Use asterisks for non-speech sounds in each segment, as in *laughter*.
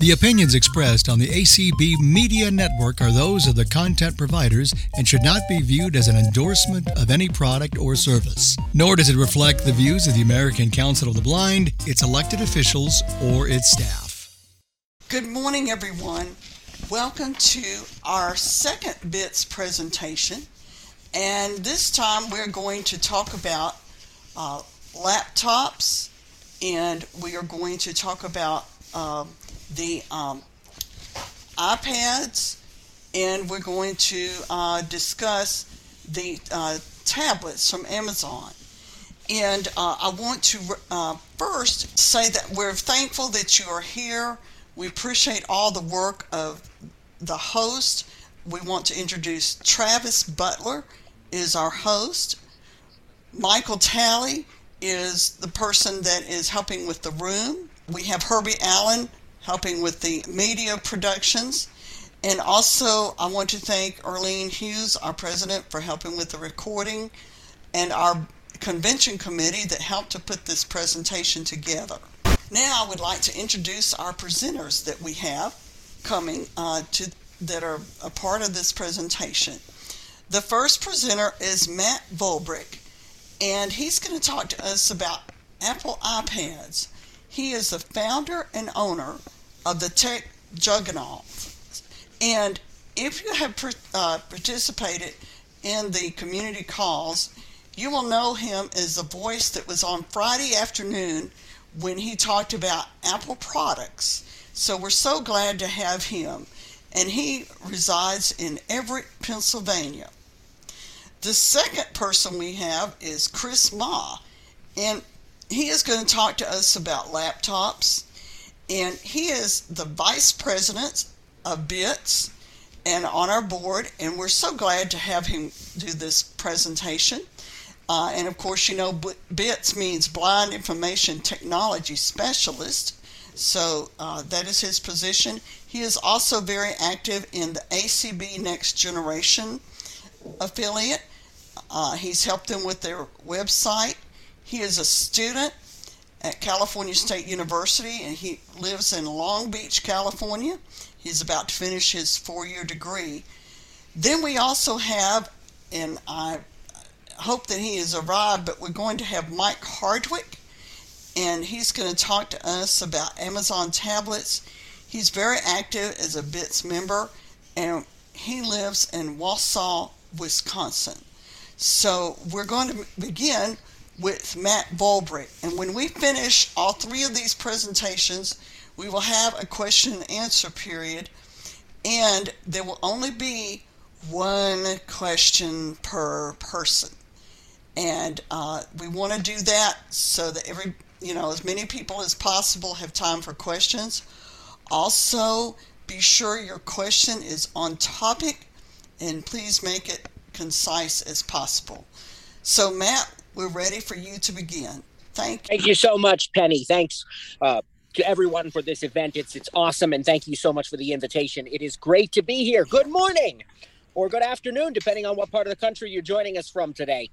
The opinions expressed on the ACB Media Network are those of the content providers and should not be viewed as an endorsement of any product or service. Nor does it reflect the views of the American Council of the Blind, its elected officials, or its staff. Good morning, everyone. Welcome to our second BITS presentation. And this time we're going to talk about uh, laptops and we are going to talk about um, the um, iPads, and we're going to uh, discuss the uh, tablets from Amazon. And uh, I want to uh, first say that we're thankful that you are here. We appreciate all the work of the host. We want to introduce Travis Butler is our host. Michael Talley is the person that is helping with the room. We have Herbie Allen helping with the media productions. And also, I want to thank Arlene Hughes, our president, for helping with the recording, and our convention committee that helped to put this presentation together. Now, I would like to introduce our presenters that we have coming uh, to that are a part of this presentation. The first presenter is Matt Volbrick, and he's going to talk to us about Apple iPads. He is the founder and owner of the tech juggernaut. And if you have uh, participated in the community calls, you will know him as the voice that was on Friday afternoon when he talked about Apple products. So we're so glad to have him. And he resides in Everett, Pennsylvania. The second person we have is Chris Ma. And he is going to talk to us about laptops. And he is the vice president of BITS and on our board. And we're so glad to have him do this presentation. Uh, and of course, you know, BITS means Blind Information Technology Specialist. So uh, that is his position. He is also very active in the ACB Next Generation affiliate. Uh, he's helped them with their website he is a student at California State University and he lives in Long Beach, California. He's about to finish his four year degree. Then we also have, and I hope that he has arrived, but we're going to have Mike Hardwick, and he's going to talk to us about Amazon tablets. He's very active as a BITS member, and he lives in Wausau, Wisconsin. So we're going to begin with Matt Volbrick. And when we finish all three of these presentations, we will have a question and answer period. And there will only be one question per person. And uh, we want to do that so that every, you know, as many people as possible have time for questions. Also, be sure your question is on topic and please make it concise as possible. So, Matt, we're ready for you to begin. Thank you. Thank you so much, Penny. Thanks uh, to everyone for this event. It's it's awesome, and thank you so much for the invitation. It is great to be here. Good morning, or good afternoon, depending on what part of the country you're joining us from today.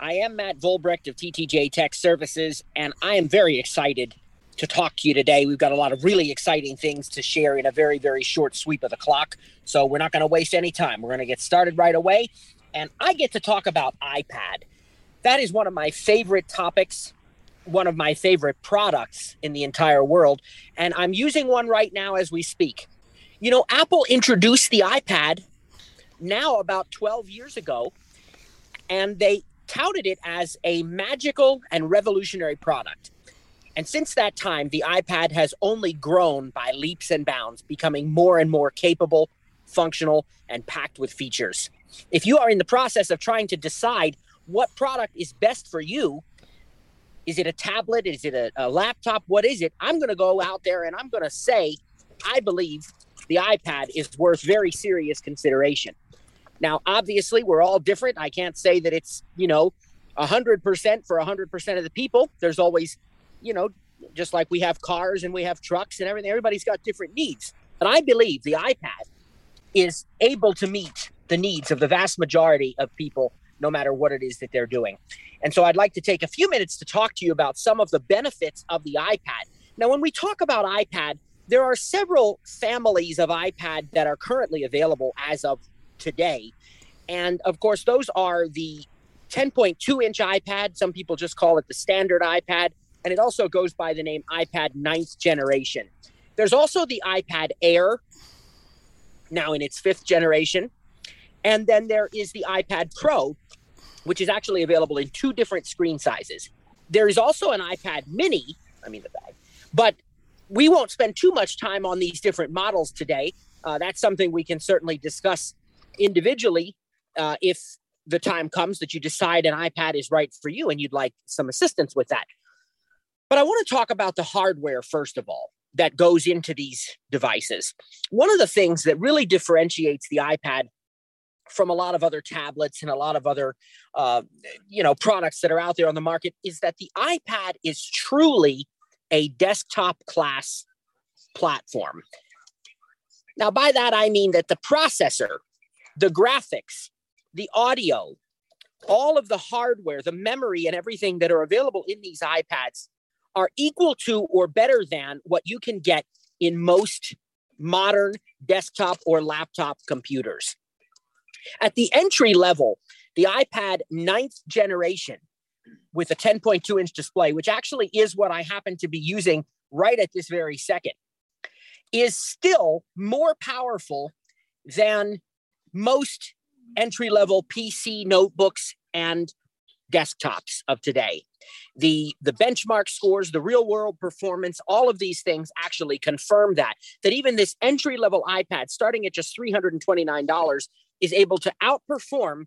I am Matt Volbrecht of TTJ Tech Services, and I am very excited to talk to you today. We've got a lot of really exciting things to share in a very, very short sweep of the clock. So we're not going to waste any time. We're going to get started right away. And I get to talk about iPad that is one of my favorite topics, one of my favorite products in the entire world. And I'm using one right now as we speak. You know, Apple introduced the iPad now about 12 years ago, and they touted it as a magical and revolutionary product. And since that time, the iPad has only grown by leaps and bounds, becoming more and more capable, functional, and packed with features. If you are in the process of trying to decide what product is best for you. Is it a tablet? Is it a, a laptop? What is it? I'm going to go out there and I'm going to say, I believe the iPad is worth very serious consideration. Now, obviously, we're all different. I can't say that it's, you know, 100% for 100% of the people. There's always, you know, just like we have cars and we have trucks and everything, everybody's got different needs. But I believe the iPad is able to meet the needs of the vast majority of people no matter what it is that they're doing. And so I'd like to take a few minutes to talk to you about some of the benefits of the iPad. Now, when we talk about iPad, there are several families of iPad that are currently available as of today. And of course, those are the 10.2 inch iPad. Some people just call it the standard iPad. And it also goes by the name iPad ninth generation. There's also the iPad Air, now in its fifth generation. And then there is the iPad Pro, which is actually available in two different screen sizes. There is also an iPad mini, I mean the bag, but we won't spend too much time on these different models today. Uh, that's something we can certainly discuss individually uh, if the time comes that you decide an iPad is right for you and you'd like some assistance with that. But I want to talk about the hardware first of all that goes into these devices. One of the things that really differentiates the iPad from a lot of other tablets and a lot of other uh, you know products that are out there on the market is that the ipad is truly a desktop class platform. Now by that i mean that the processor the graphics the audio all of the hardware the memory and everything that are available in these ipads are equal to or better than what you can get in most modern desktop or laptop computers at the entry level, the iPad ninth generation with a 10.2 inch display, which actually is what I happen to be using right at this very second, is still more powerful than most entry level PC notebooks and desktops of today. The the benchmark scores, the real world performance, all of these things actually confirm that that even this entry level iPad starting at just $329 is able to outperform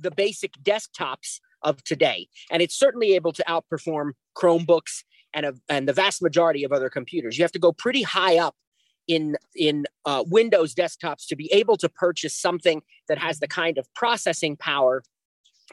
the basic desktops of today. And it's certainly able to outperform Chromebooks and, a, and the vast majority of other computers. You have to go pretty high up in, in uh, Windows desktops to be able to purchase something that has the kind of processing power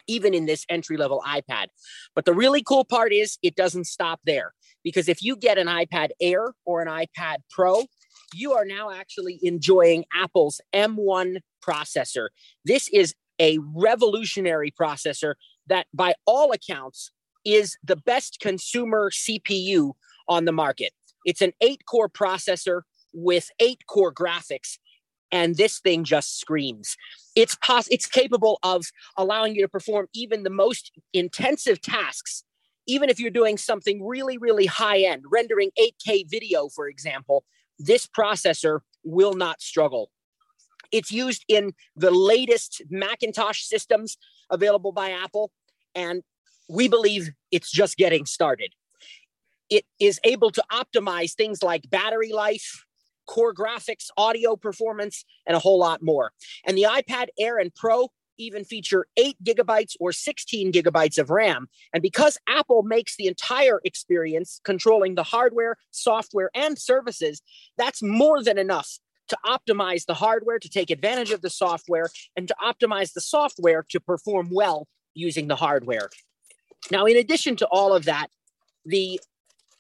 even in this entry level iPad. But the really cool part is it doesn't stop there because if you get an iPad Air or an iPad Pro, you are now actually enjoying Apple's M1 processor. This is a revolutionary processor that, by all accounts, is the best consumer CPU on the market. It's an eight core processor with eight core graphics and this thing just screams it's pos- it's capable of allowing you to perform even the most intensive tasks even if you're doing something really really high end rendering 8k video for example this processor will not struggle it's used in the latest Macintosh systems available by Apple, and we believe it's just getting started. It is able to optimize things like battery life, core graphics, audio performance, and a whole lot more. And the iPad Air and Pro even feature 8 gigabytes or 16 gigabytes of RAM. And because Apple makes the entire experience controlling the hardware, software, and services, that's more than enough to optimize the hardware, to take advantage of the software, and to optimize the software to perform well using the hardware. Now, in addition to all of that, the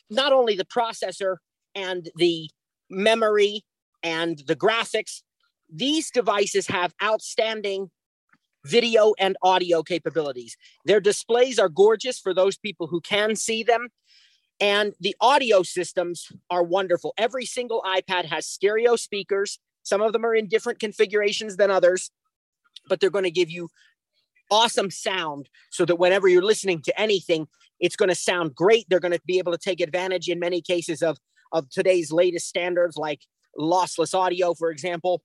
not only the processor and the memory and the graphics, these devices have outstanding video and audio capabilities. Their displays are gorgeous for those people who can see them. And the audio systems are wonderful. Every single iPad has stereo speakers. Some of them are in different configurations than others, but they're going to give you awesome sound so that whenever you're listening to anything, it's going to sound great. They're going to be able to take advantage in many cases of, of today's latest standards like lossless audio, for example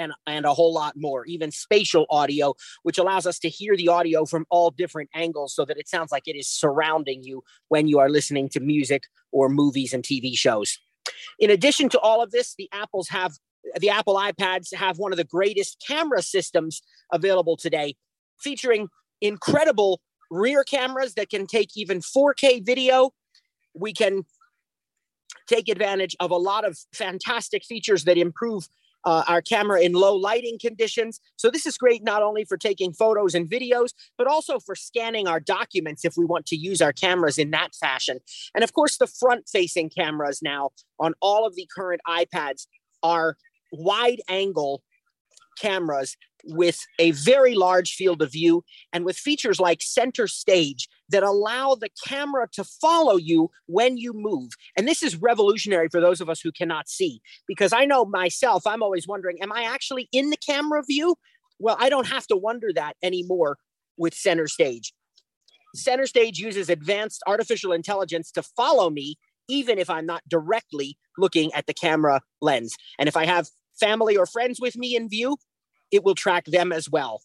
and and a whole lot more even spatial audio which allows us to hear the audio from all different angles so that it sounds like it is surrounding you when you are listening to music or movies and TV shows. In addition to all of this the apples have the apple ipads have one of the greatest camera systems available today featuring incredible rear cameras that can take even 4k video. We can take advantage of a lot of fantastic features that improve uh, our camera in low lighting conditions. So this is great not only for taking photos and videos, but also for scanning our documents if we want to use our cameras in that fashion. And of course, the front facing cameras now on all of the current iPads are wide angle cameras with a very large field of view and with features like center stage that allow the camera to follow you when you move. And this is revolutionary for those of us who cannot see, because I know myself, I'm always wondering, am I actually in the camera view? Well, I don't have to wonder that anymore with Center Stage. Center Stage uses advanced artificial intelligence to follow me, even if I'm not directly looking at the camera lens. And if I have family or friends with me in view, it will track them as well.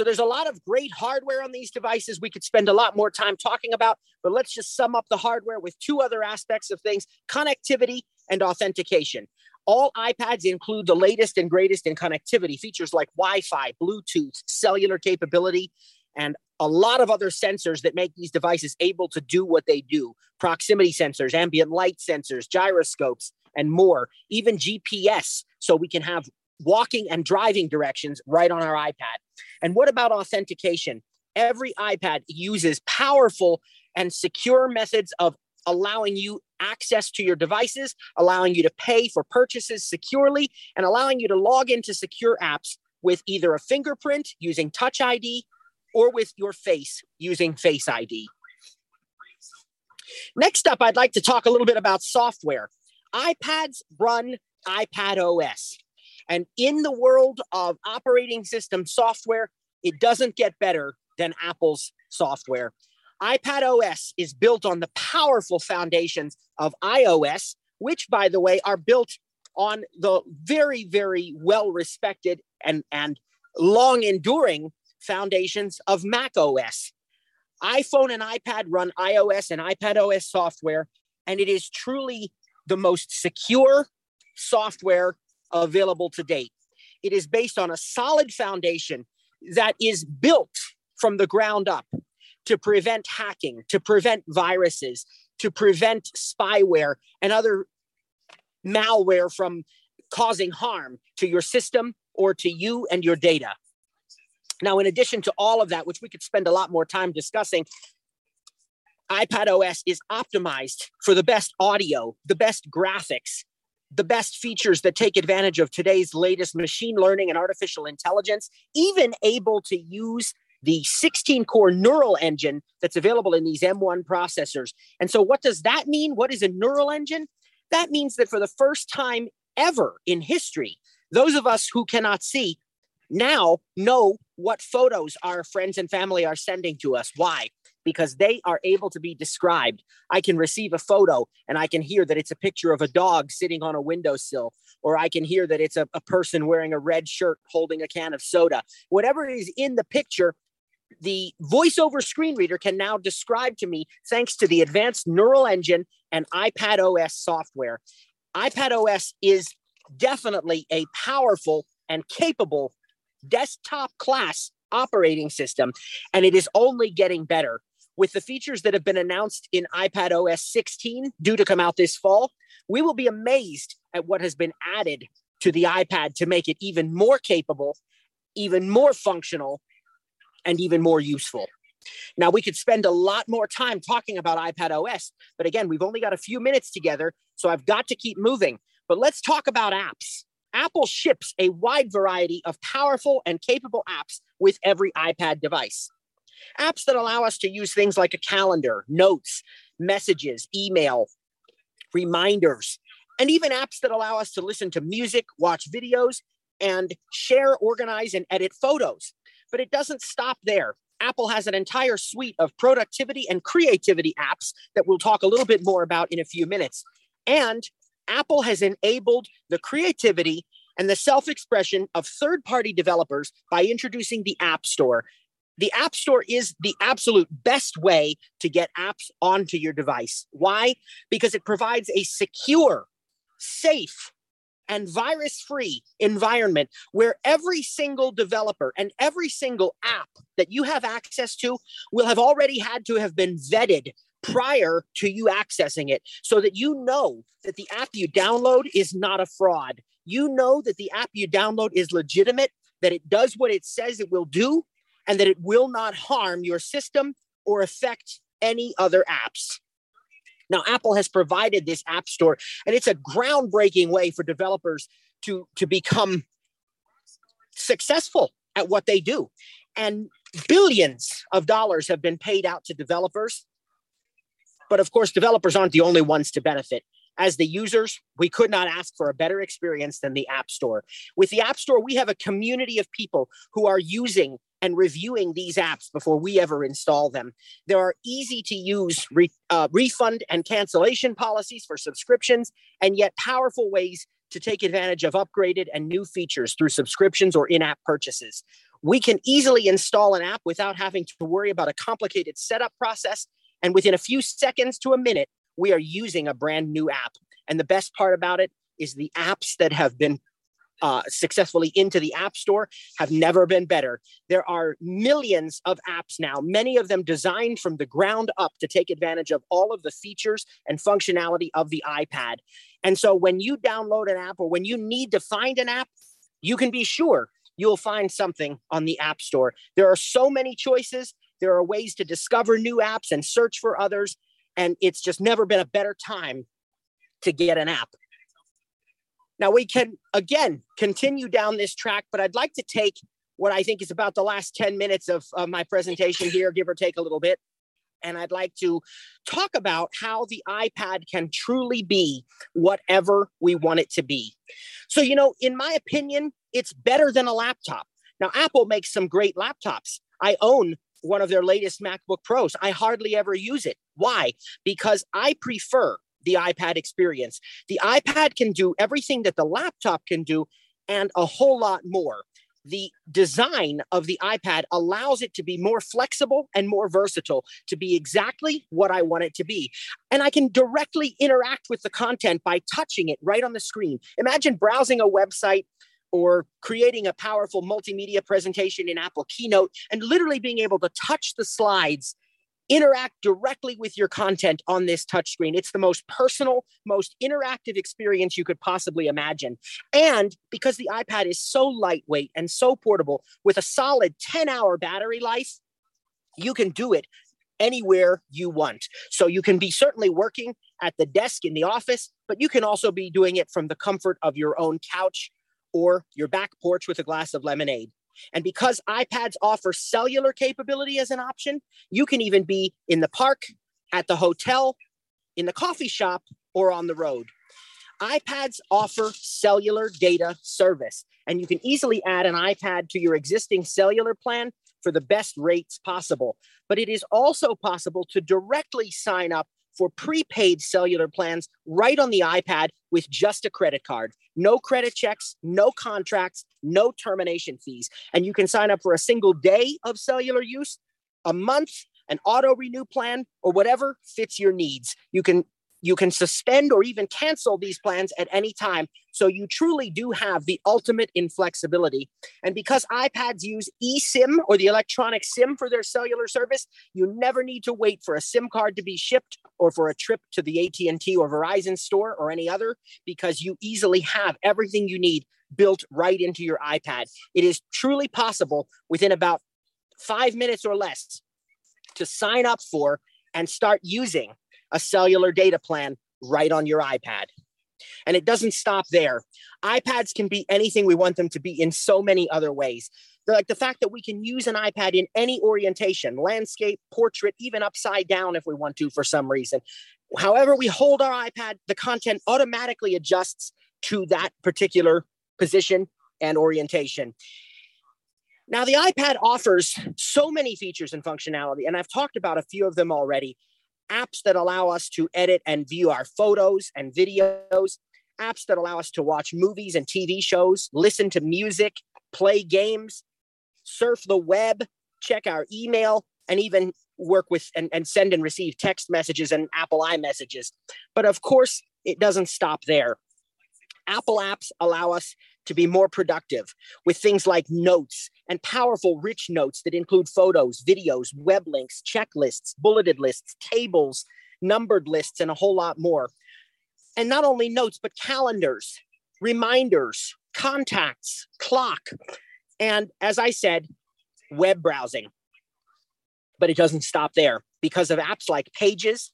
So there's a lot of great hardware on these devices we could spend a lot more time talking about, but let's just sum up the hardware with two other aspects of things connectivity and authentication. All iPads include the latest and greatest in connectivity features like Wi Fi, Bluetooth, cellular capability, and a lot of other sensors that make these devices able to do what they do proximity sensors, ambient light sensors, gyroscopes, and more, even GPS, so we can have walking and driving directions right on our iPad. And what about authentication? Every iPad uses powerful and secure methods of allowing you access to your devices, allowing you to pay for purchases securely, and allowing you to log into secure apps with either a fingerprint using Touch ID or with your face using Face ID. Next up, I'd like to talk a little bit about software. iPads run iPad OS. And in the world of operating system software, it doesn't get better than Apple's software. iPad OS is built on the powerful foundations of iOS, which, by the way, are built on the very, very well respected and, and long enduring foundations of Mac OS. iPhone and iPad run iOS and iPad OS software, and it is truly the most secure software available to date. It is based on a solid foundation that is built from the ground up to prevent hacking, to prevent viruses, to prevent spyware and other malware from causing harm to your system or to you and your data. Now, in addition to all of that, which we could spend a lot more time discussing, iPad OS is optimized for the best audio, the best graphics, the best features that take advantage of today's latest machine learning and artificial intelligence, even able to use the 16 core neural engine that's available in these M1 processors. And so, what does that mean? What is a neural engine? That means that for the first time ever in history, those of us who cannot see now know what photos our friends and family are sending to us. Why? Because they are able to be described. I can receive a photo and I can hear that it's a picture of a dog sitting on a windowsill, or I can hear that it's a, a person wearing a red shirt holding a can of soda. Whatever is in the picture, the voiceover screen reader can now describe to me thanks to the advanced neural engine and iPad OS software. iPad OS is definitely a powerful and capable desktop class operating system, and it is only getting better with the features that have been announced in iPad OS 16 due to come out this fall, we will be amazed at what has been added to the iPad to make it even more capable, even more functional, and even more useful. Now, we could spend a lot more time talking about iPad OS, but again, we've only got a few minutes together, so I've got to keep moving. But let's talk about apps. Apple ships a wide variety of powerful and capable apps with every iPad device apps that allow us to use things like a calendar, notes, messages, email, reminders, and even apps that allow us to listen to music, watch videos, and share, organize, and edit photos. But it doesn't stop there. Apple has an entire suite of productivity and creativity apps that we'll talk a little bit more about in a few minutes. And Apple has enabled the creativity and the self expression of third party developers by introducing the App Store the App Store is the absolute best way to get apps onto your device. Why? Because it provides a secure, safe, and virus free environment where every single developer and every single app that you have access to will have already had to have been vetted prior to you accessing it so that you know that the app you download is not a fraud. You know that the app you download is legitimate, that it does what it says it will do, and that it will not harm your system or affect any other apps. Now, Apple has provided this app store, and it's a groundbreaking way for developers to, to become successful at what they do. And billions of dollars have been paid out to developers. But of course, developers aren't the only ones to benefit. As the users, we could not ask for a better experience than the App Store. With the App Store, we have a community of people who are using and reviewing these apps before we ever install them. There are easy to use re, uh, refund and cancellation policies for subscriptions, and yet powerful ways to take advantage of upgraded and new features through subscriptions or in app purchases. We can easily install an app without having to worry about a complicated setup process. And within a few seconds to a minute, we are using a brand new app. And the best part about it is the apps that have been uh, successfully into the App Store have never been better. There are millions of apps now, many of them designed from the ground up to take advantage of all of the features and functionality of the iPad. And so when you download an app or when you need to find an app, you can be sure you'll find something on the App Store. There are so many choices. There are ways to discover new apps and search for others. And it's just never been a better time to get an app. Now, we can again continue down this track, but I'd like to take what I think is about the last 10 minutes of, of my presentation here, give or take a little bit. And I'd like to talk about how the iPad can truly be whatever we want it to be. So, you know, in my opinion, it's better than a laptop. Now, Apple makes some great laptops. I own one of their latest MacBook Pros. I hardly ever use it. Why? Because I prefer the iPad experience. The iPad can do everything that the laptop can do and a whole lot more. The design of the iPad allows it to be more flexible and more versatile to be exactly what I want it to be. And I can directly interact with the content by touching it right on the screen. Imagine browsing a website or creating a powerful multimedia presentation in Apple Keynote and literally being able to touch the slides interact directly with your content on this touchscreen. It's the most personal, most interactive experience you could possibly imagine. And because the iPad is so lightweight and so portable, with a solid 10 hour battery life, you can do it anywhere you want. So you can be certainly working at the desk in the office, but you can also be doing it from the comfort of your own couch or your back porch with a glass of lemonade. And because iPads offer cellular capability as an option, you can even be in the park, at the hotel, in the coffee shop, or on the road. iPads offer cellular data service, and you can easily add an iPad to your existing cellular plan for the best rates possible. But it is also possible to directly sign up for prepaid cellular plans right on the iPad with just a credit card. No credit checks, no contracts, no termination fees. And you can sign up for a single day of cellular use, a month, an auto renew plan, or whatever fits your needs. You can you can suspend or even cancel these plans at any time. So you truly do have the ultimate inflexibility. And because iPads use eSIM or the electronic SIM for their cellular service, you never need to wait for a SIM card to be shipped or for a trip to the AT&T or Verizon store or any other because you easily have everything you need built right into your iPad. It is truly possible within about 5 minutes or less to sign up for and start using a cellular data plan right on your iPad. And it doesn't stop there. iPads can be anything we want them to be in so many other ways. They're like the fact that we can use an iPad in any orientation landscape, portrait, even upside down if we want to for some reason. However, we hold our iPad, the content automatically adjusts to that particular position and orientation. Now, the iPad offers so many features and functionality, and I've talked about a few of them already apps that allow us to edit and view our photos and videos, apps that allow us to watch movies and TV shows, listen to music, play games, surf the web, check our email, and even work with and, and send and receive text messages and Apple iMessages. But of course, it doesn't stop there. Apple apps allow us to be more productive with things like notes and powerful, rich notes that include photos, videos, web links, checklists, bulleted lists, tables, numbered lists, and a whole lot more. And not only notes, but calendars, reminders, contacts, clock, and as I said, web browsing. But it doesn't stop there because of apps like Pages,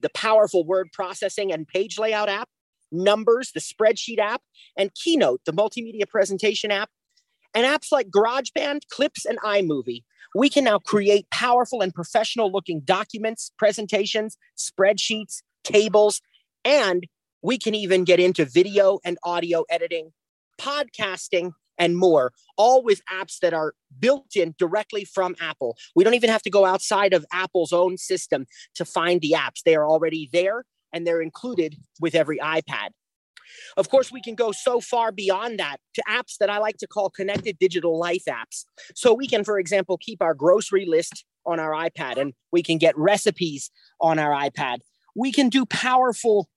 the powerful word processing and page layout app, Numbers, the spreadsheet app, and Keynote, the multimedia presentation app. And apps like GarageBand, Clips, and iMovie, we can now create powerful and professional looking documents, presentations, spreadsheets, tables, and we can even get into video and audio editing, podcasting, and more, all with apps that are built in directly from Apple. We don't even have to go outside of Apple's own system to find the apps. They are already there and they're included with every iPad. Of course, we can go so far beyond that to apps that I like to call connected digital life apps. So we can, for example, keep our grocery list on our iPad and we can get recipes on our iPad. We can do powerful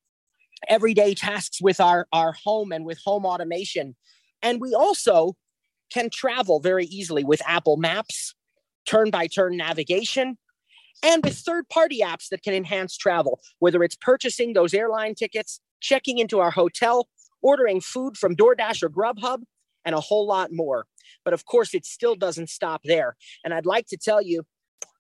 everyday tasks with our, our home and with home automation. And we also can travel very easily with Apple Maps, turn by turn navigation, and with third party apps that can enhance travel, whether it's purchasing those airline tickets, checking into our hotel, ordering food from DoorDash or Grubhub, and a whole lot more. But of course, it still doesn't stop there. And I'd like to tell you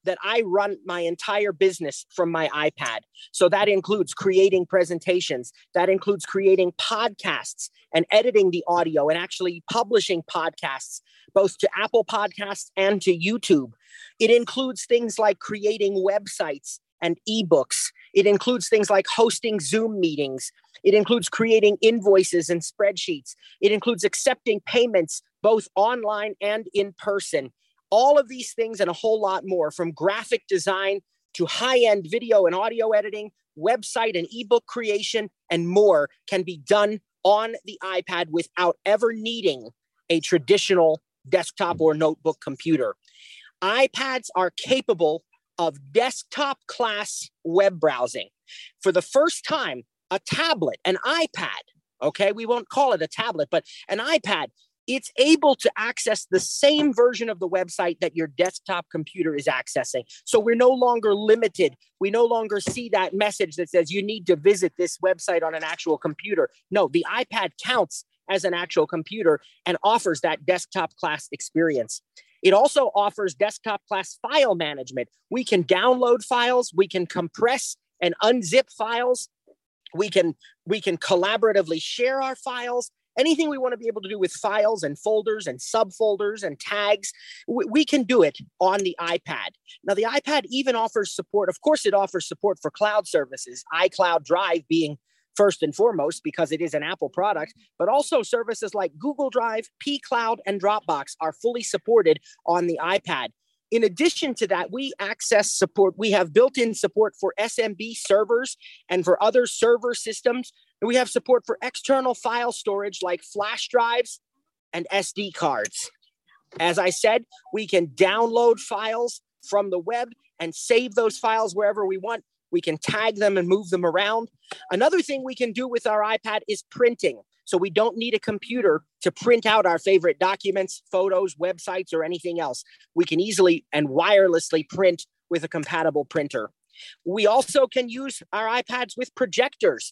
that I run my entire business from my iPad. So that includes creating presentations, that includes creating podcasts and editing the audio and actually publishing podcasts, both to Apple Podcasts and to YouTube. It includes things like creating websites and ebooks. It includes things like hosting Zoom meetings. It includes creating invoices and spreadsheets. It includes accepting payments both online and in person all of these things and a whole lot more from graphic design to high end video and audio editing, website and ebook creation, and more can be done on the iPad without ever needing a traditional desktop or notebook computer. iPads are capable of desktop class web browsing. For the first time, a tablet, an iPad, okay, we won't call it a tablet, but an iPad it's able to access the same version of the website that your desktop computer is accessing. So we're no longer limited. We no longer see that message that says you need to visit this website on an actual computer. No, the iPad counts as an actual computer and offers that desktop class experience. It also offers desktop class file management. We can download files, we can compress and unzip files. We can we can collaboratively share our files anything we want to be able to do with files and folders and subfolders and tags, we, we can do it on the iPad. Now, the iPad even offers support. Of course, it offers support for cloud services, iCloud Drive being first and foremost because it is an Apple product, but also services like Google Drive, pCloud, and Dropbox are fully supported on the iPad. In addition to that, we access support. We have built in support for SMB servers and for other server systems and we have support for external file storage like flash drives and SD cards. As I said, we can download files from the web and save those files wherever we want. We can tag them and move them around. Another thing we can do with our iPad is printing. So we don't need a computer to print out our favorite documents, photos, websites, or anything else. We can easily and wirelessly print with a compatible printer. We also can use our iPads with projectors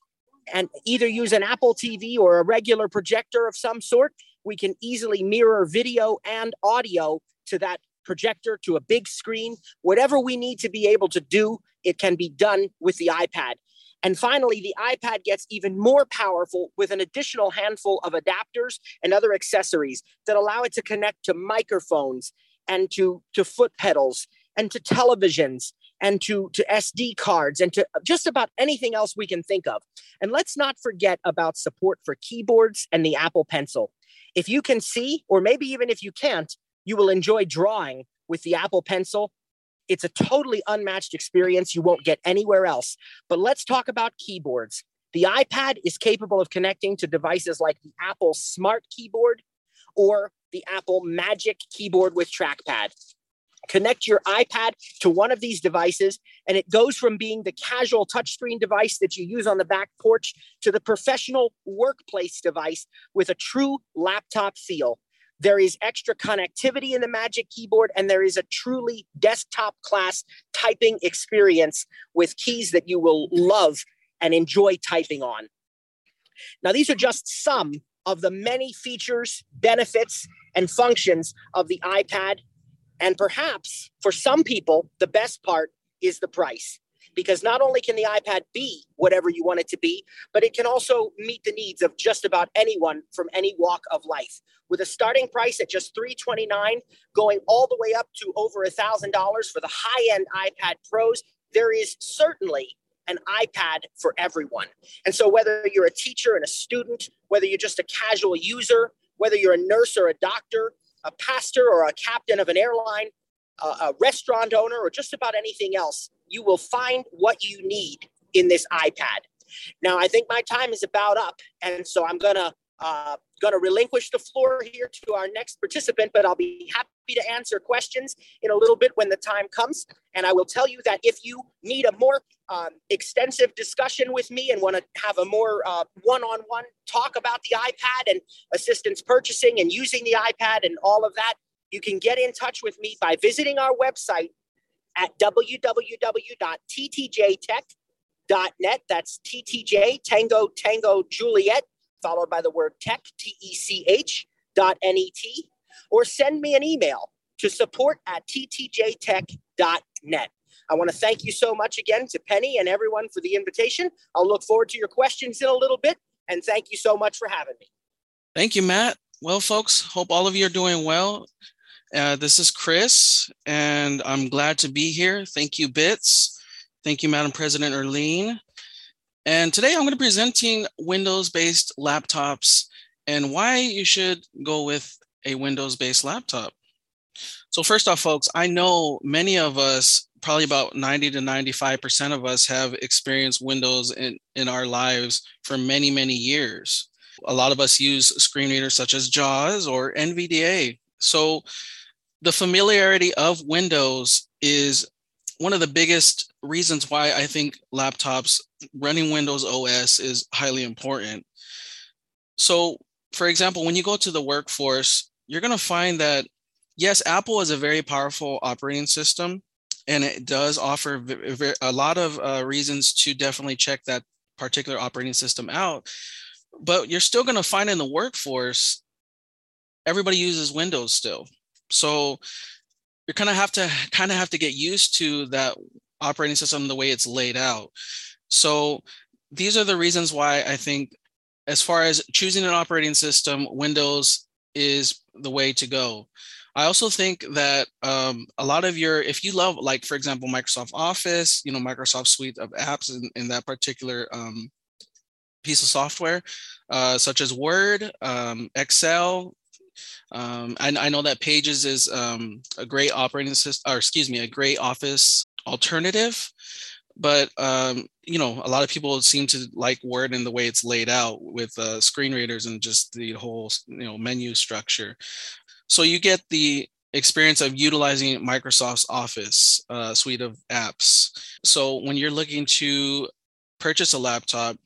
and either use an Apple TV or a regular projector of some sort, we can easily mirror video and audio to that projector to a big screen. Whatever we need to be able to do, it can be done with the iPad. And finally, the iPad gets even more powerful with an additional handful of adapters and other accessories that allow it to connect to microphones and to, to foot pedals and to televisions and to, to SD cards and to just about anything else we can think of. And let's not forget about support for keyboards and the Apple Pencil. If you can see, or maybe even if you can't, you will enjoy drawing with the Apple Pencil. It's a totally unmatched experience you won't get anywhere else. But let's talk about keyboards. The iPad is capable of connecting to devices like the Apple Smart Keyboard or the Apple Magic Keyboard with trackpad connect your iPad to one of these devices, and it goes from being the casual touchscreen device that you use on the back porch to the professional workplace device with a true laptop feel. There is extra connectivity in the Magic Keyboard, and there is a truly desktop class typing experience with keys that you will love and enjoy typing on. Now, these are just some of the many features, benefits, and functions of the iPad and perhaps for some people, the best part is the price. Because not only can the iPad be whatever you want it to be, but it can also meet the needs of just about anyone from any walk of life. With a starting price at just 329, going all the way up to over $1,000 for the high end iPad Pros, there is certainly an iPad for everyone. And so, whether you're a teacher and a student, whether you're just a casual user, whether you're a nurse or a doctor, a pastor or a captain of an airline, a, restaurant owner, or just about anything else, you will find what you need in this iPad. Now, I think my time is about up, and so I'm gonna uh, to relinquish the floor here to our next participant, but I'll be happy to answer questions in a little bit when the time comes. And I will tell you that if you need a more um, extensive discussion with me and want to have a more one on one talk about the iPad and assistance purchasing and using the iPad and all of that, you can get in touch with me by visiting our website at www.ttjtech.net. That's TTJ, Tango, Tango, Juliet followed by the word tech, T E C H dot N E T, or send me an email to support at ttjtech.net. I want to thank you so much again to Penny and everyone for the invitation. I'll look forward to your questions in a little bit, and thank you so much for having me. Thank you, Matt. Well, folks, hope all of you are doing well. Uh, this is Chris, and I'm glad to be here. Thank you, Bits. Thank you, Madam President Erlene. And today I'm going to be presenting Windows-based laptops and why you should go with a Windows-based laptop. So first off, folks, I know many of us, probably about 90 to 95% of us have experienced Windows in, in our lives for many, many years. A lot of us use screen readers such as JAWS or NVDA. So the familiarity of Windows is one of the biggest reasons why I think laptops running Windows OS is highly important. So, for example, when you go to the workforce, you're going to find that yes, Apple is a very powerful operating system, and it does offer a lot of uh, reasons to definitely check that particular operating system out. But you're still going to find in the workforce, everybody uses Windows still. So you kind of have to kind of have to get used to that operating system the way it's laid out. So these are the reasons why I think as far as choosing an operating system, Windows is the way to go. I also think that um, a lot of your, if you love, like for example, Microsoft Office, you know, Microsoft suite of apps in, in that particular um, piece of software, uh, such as Word, um, Excel, um, I, I, know that Pages is um, a great operating system, or excuse me, a great Office alternative. But um, you know, a lot of people seem to like Word in the way it's laid out with uh, screen readers and just the whole you know menu structure. So you get the experience of utilizing Microsoft's Office uh, suite of apps. So when you're looking to purchase a laptop,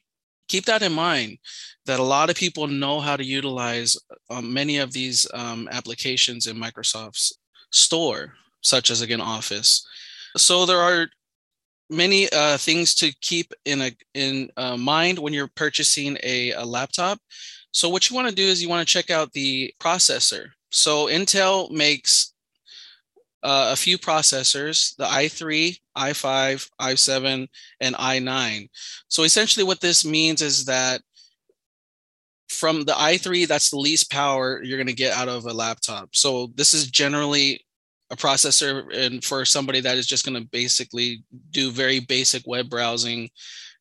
keep that in mind that a lot of people know how to utilize um, many of these um, applications in Microsoft's store, such as again Office. So there are many uh, things to keep in a in uh, mind when you're purchasing a, a laptop. So what you want to do is you want to check out the processor. So Intel makes uh, a few processors, the i3, i5, i7, and i9. So essentially what this means is that from the i3, that's the least power you're going to get out of a laptop. So this is generally a processor and for somebody that is just going to basically do very basic web browsing,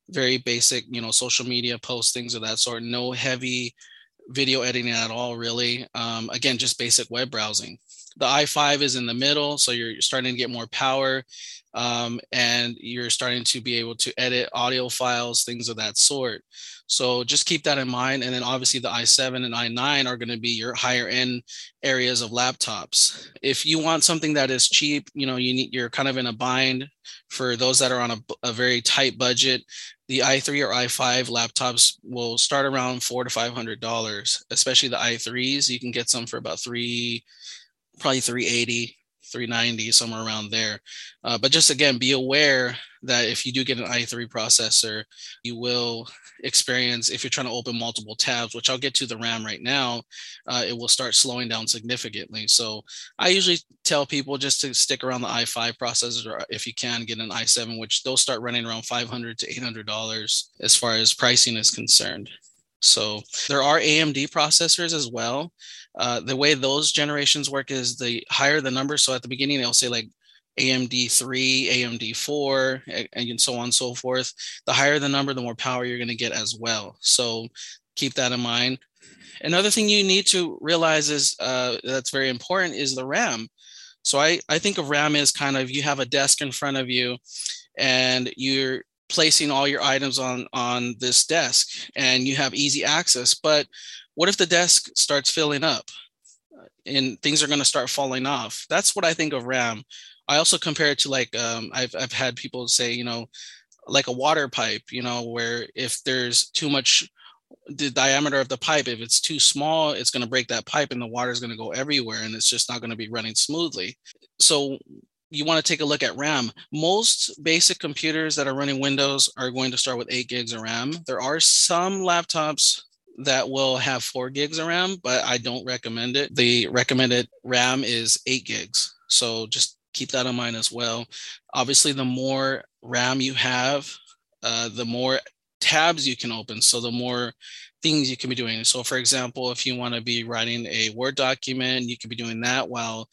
very basic, you know, social media posts, things of that sort. No heavy video editing at all, really. Um, again, just basic web browsing. The i5 is in the middle, so you're starting to get more power um, and you're starting to be able to edit audio files, things of that sort. So just keep that in mind. And then obviously the i7 and i9 are going to be your higher end areas of laptops. If you want something that is cheap, you know, you need, you're kind of in a bind for those that are on a, a very tight budget. The i3 or i5 laptops will start around four to five hundred dollars, especially the i3s. You can get some for about three, probably 380 390, somewhere around there. Uh, but just again, be aware that if you do get an i3 processor, you will experience, if you're trying to open multiple tabs, which I'll get to the RAM right now, uh, it will start slowing down significantly. So I usually tell people just to stick around the i5 processor, or if you can get an i7, which they'll start running around 500 to $800 as far as pricing is concerned. So there are AMD processors as well. Uh, the way those generations work is the higher the number. So at the beginning, they'll say like AMD 3, AMD 4, and so on and so forth. The higher the number, the more power you're going to get as well. So keep that in mind. Another thing you need to realize is uh, that's very important is the RAM. So I, I think of RAM as kind of you have a desk in front of you and you're placing all your items on on this desk and you have easy access. But what if the desk starts filling up and things are going to start falling off? That's what i think of ram. I also compare it to like um, I've, I've had people say you know like a water pipe you know where if there's too much the diameter of the pipe if it's too small it's going to break that pipe and the water is going to go everywhere and it's just not going to be running smoothly. So you want to take a look at RAM. Most basic computers that are running Windows are going to start with eight gigs of RAM. There are some laptops that will have four gigs of RAM, but I don't recommend it. The recommended RAM is eight gigs. So just keep that in mind as well. Obviously, the more RAM you have, uh, the more tabs you can open. So the more things you can be doing. So, for example, if you want to be writing a Word document, you can be doing that while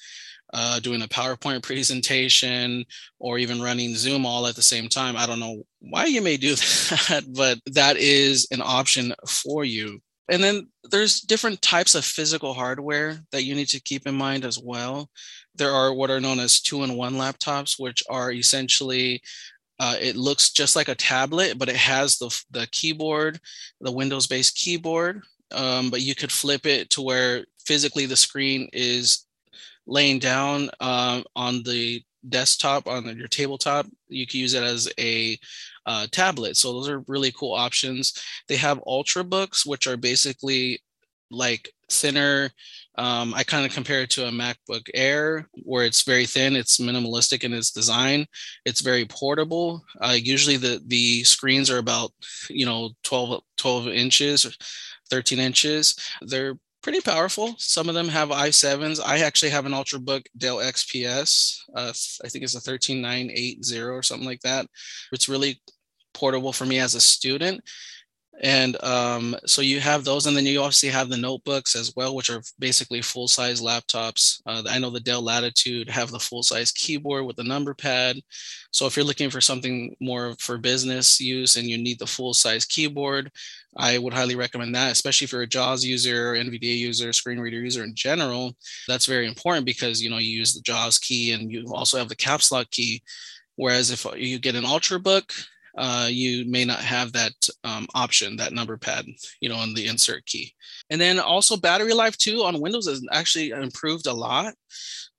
uh, doing a PowerPoint presentation, or even running Zoom all at the same time. I don't know why you may do *laughs* that, but that is an option for you. And then there's different types of physical hardware that you need to keep in mind as well. There are what are known as two in one laptops, which are essentially uh, it looks just like a tablet, but it has the, the keyboard, the Windows based keyboard. Um, but you could flip it to where physically the screen is laying down uh, on the desktop on your tabletop you can use it as a uh, tablet. So those are really cool options. They have ultrabooks which are basically like thinner um, i kind of compare it to a macbook air where it's very thin it's minimalistic in its design it's very portable. Uh, usually the the screens are about you know 12 12 inches 13 inches. They're pretty powerful. Some of them have i7s. I actually have an Ultrabook Dell XPS. Uh, I think it's a 13980 or something like that. It's really portable for me as a student. And um, so you have those, and then you obviously have the notebooks as well, which are basically full size laptops. Uh, I know the Dell Latitude have the full size keyboard with the number pad. So if you're looking for something more for business use and you need the full size keyboard, I would highly recommend that, especially if you're a JAWS user, NVDA user, screen reader user in general. That's very important because you know you use the JAWS key and you also have the caps lock key. Whereas if you get an Ultrabook, uh, you may not have that um, option, that number pad, you know, on the insert key. And then also battery life too on Windows has actually improved a lot.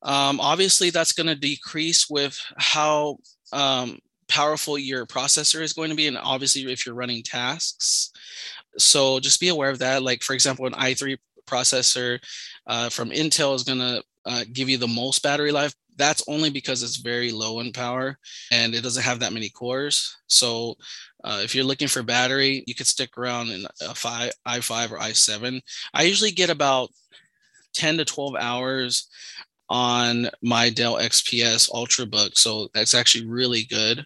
Um, obviously, that's going to decrease with how um, powerful your processor is going to be, and obviously if you're running tasks. So just be aware of that. Like for example, an i3 processor uh, from Intel is going to uh, give you the most battery life. That's only because it's very low in power and it doesn't have that many cores. So uh, if you're looking for battery, you could stick around in a five, i5 or i7. I usually get about 10 to 12 hours on my Dell XPS Ultrabook. So that's actually really good.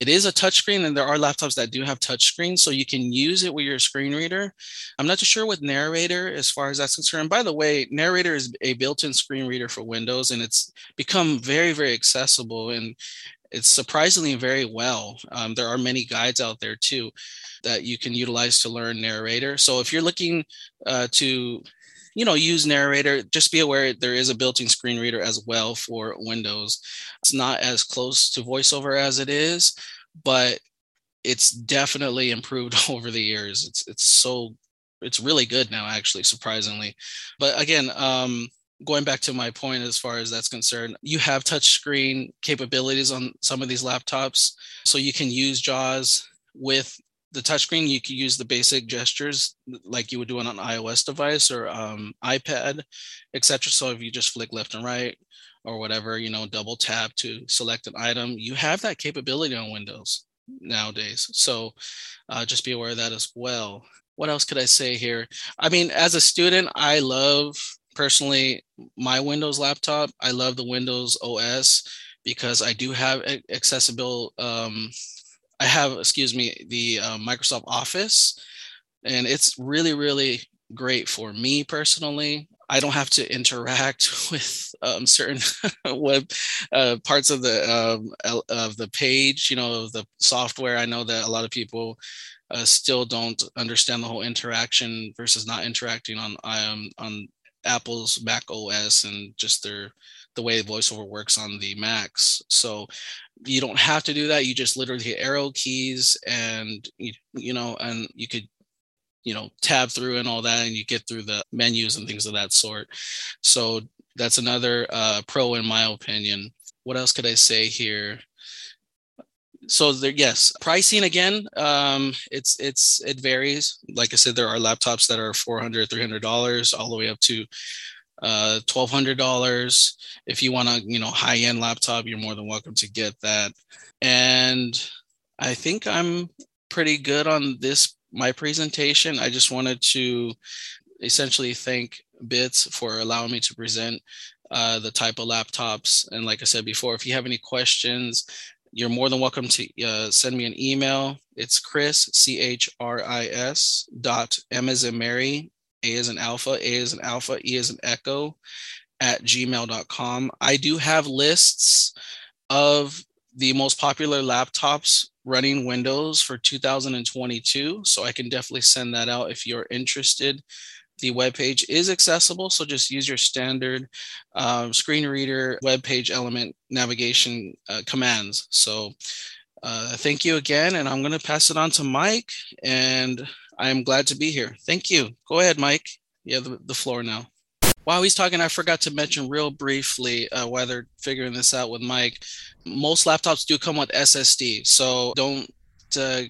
It is a touchscreen, and there are laptops that do have touchscreen, so you can use it with your screen reader. I'm not too sure with Narrator as far as that's concerned. By the way, Narrator is a built-in screen reader for Windows, and it's become very, very accessible and it's surprisingly very well. Um, there are many guides out there too that you can utilize to learn Narrator. So if you're looking uh, to you know, use narrator. Just be aware there is a built-in screen reader as well for Windows. It's not as close to VoiceOver as it is, but it's definitely improved *laughs* over the years. It's it's so it's really good now, actually, surprisingly. But again, um, going back to my point as far as that's concerned, you have touchscreen capabilities on some of these laptops, so you can use JAWS with the touchscreen, you can use the basic gestures like you would do on an iOS device or um, iPad, etc. So if you just flick left and right or whatever, you know, double tap to select an item. You have that capability on Windows nowadays. So uh, just be aware of that as well. What else could I say here? I mean, as a student, I love personally my Windows laptop. I love the Windows OS because I do have accessible. Um, I have, excuse me, the uh, Microsoft Office, and it's really, really great for me personally. I don't have to interact *laughs* with um, certain *laughs* web uh, parts of the um, of the page, you know, the software. I know that a lot of people uh, still don't understand the whole interaction versus not interacting on um, on Apple's Mac OS and just their the way voiceover works on the Macs. So you don't have to do that. You just literally hit arrow keys and you, you know, and you could you know tab through and all that and you get through the menus and things of that sort so that's another uh, pro in my opinion what else could i say here so there yes pricing again um it's it's it varies like i said there are laptops that are 400 300 dollars all the way up to uh $1200 if you want a you know high end laptop you're more than welcome to get that and i think i'm pretty good on this my presentation. I just wanted to essentially thank BITS for allowing me to present uh, the type of laptops. And like I said before, if you have any questions, you're more than welcome to uh, send me an email. It's Chris, C H R I S, dot M as in Mary, A is an Alpha, A is an Alpha, E is an Echo, at gmail.com. I do have lists of the most popular laptops running Windows for 2022. So I can definitely send that out if you're interested. The web page is accessible, so just use your standard uh, screen reader web page element navigation uh, commands. So uh, thank you again, and I'm going to pass it on to Mike, and I am glad to be here. Thank you. Go ahead, Mike. You have the, floor now. While he's talking, I forgot to mention real briefly uh, while they're figuring this out with Mike. Most laptops do come with SSD, so don't uh,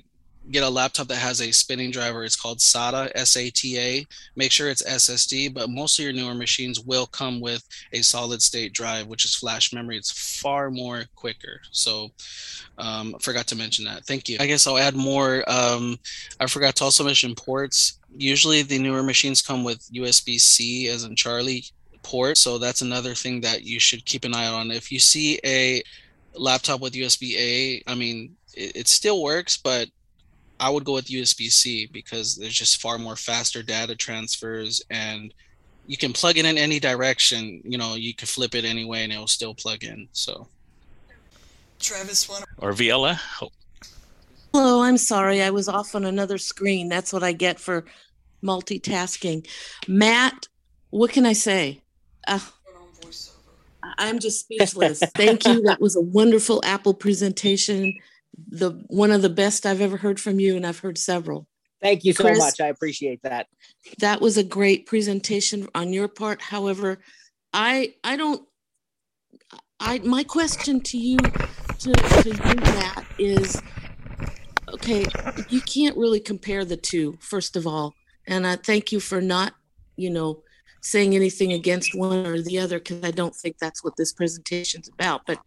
get a laptop that has a spinning driver. It's called SATA, S A T A. Make sure it's SSD, but most of your newer machines will come with a solid state drive, which is flash memory. It's far more quicker. So um, I forgot to mention that. Thank you. I guess I'll add more. Um, I forgot to also mention ports. Usually the newer machines come with USB C as in Charlie port. So that's another thing that you should keep an eye on. If you see a laptop with USB A, I mean, it, it still works, but I would go with USB C because there's just far more faster data transfers and you can plug it in any direction. You know, you can flip it anyway and it will still plug in. So, Travis, one or VLA. Oh. Hello, I'm sorry. I was off on another screen. That's what I get for multitasking. Matt, what can I say? Uh, I'm just speechless. Thank you. That was a wonderful Apple presentation the one of the best I've ever heard from you, and I've heard several. Thank you so Chris, much. I appreciate that. That was a great presentation on your part. However, I I don't I my question to you to, to you Matt is okay, you can't really compare the two, first of all. And I thank you for not, you know, saying anything against one or the other because I don't think that's what this presentation's about. But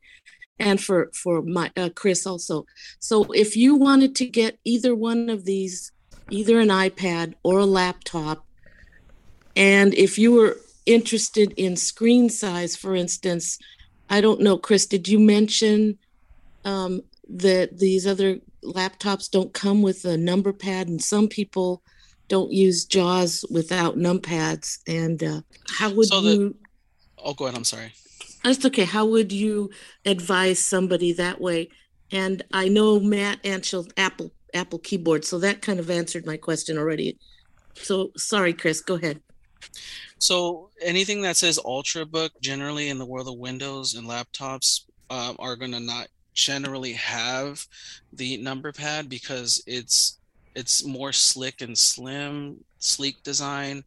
and for for my uh, Chris also. So if you wanted to get either one of these, either an iPad or a laptop, and if you were interested in screen size, for instance, I don't know, Chris, did you mention um, that these other laptops don't come with a number pad, and some people don't use JAWS without numpads? And uh, how would so the, you? Oh, go ahead. I'm sorry. That's okay. How would you advise somebody that way? And I know Matt answered Apple Apple keyboard, so that kind of answered my question already. So sorry, Chris. Go ahead. So anything that says Ultrabook, generally in the world of Windows and laptops, um, are going to not generally have the number pad because it's it's more slick and slim, sleek design.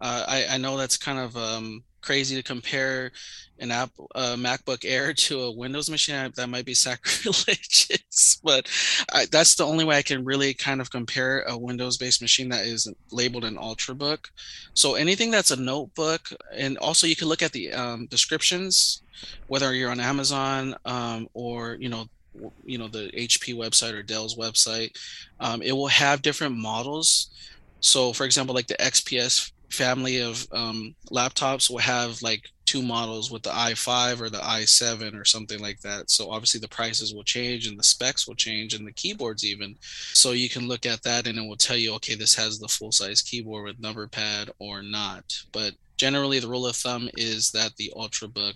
Uh, I, I know that's kind of um, crazy to compare an app MacBook Air *laughs* to a Windows machine. That might be *laughs* sacrilegious, but I, that's the only way I can really kind of compare a Windows-based machine that is labeled an UltraBook. So anything that's a notebook, and also you can look at the um, descriptions, whether you're on Amazon um, or you know you know the HP website or Dell's website, um, it will have different models. So, for example, like the XPS family of um, laptops will have like two models with the i5 or the i7 or something like that. So obviously the prices will change and the specs will change and the keyboards even. So you can look at that and it will tell you, okay, this has the full size keyboard with number pad or not. But generally the rule of thumb is that the ultrabook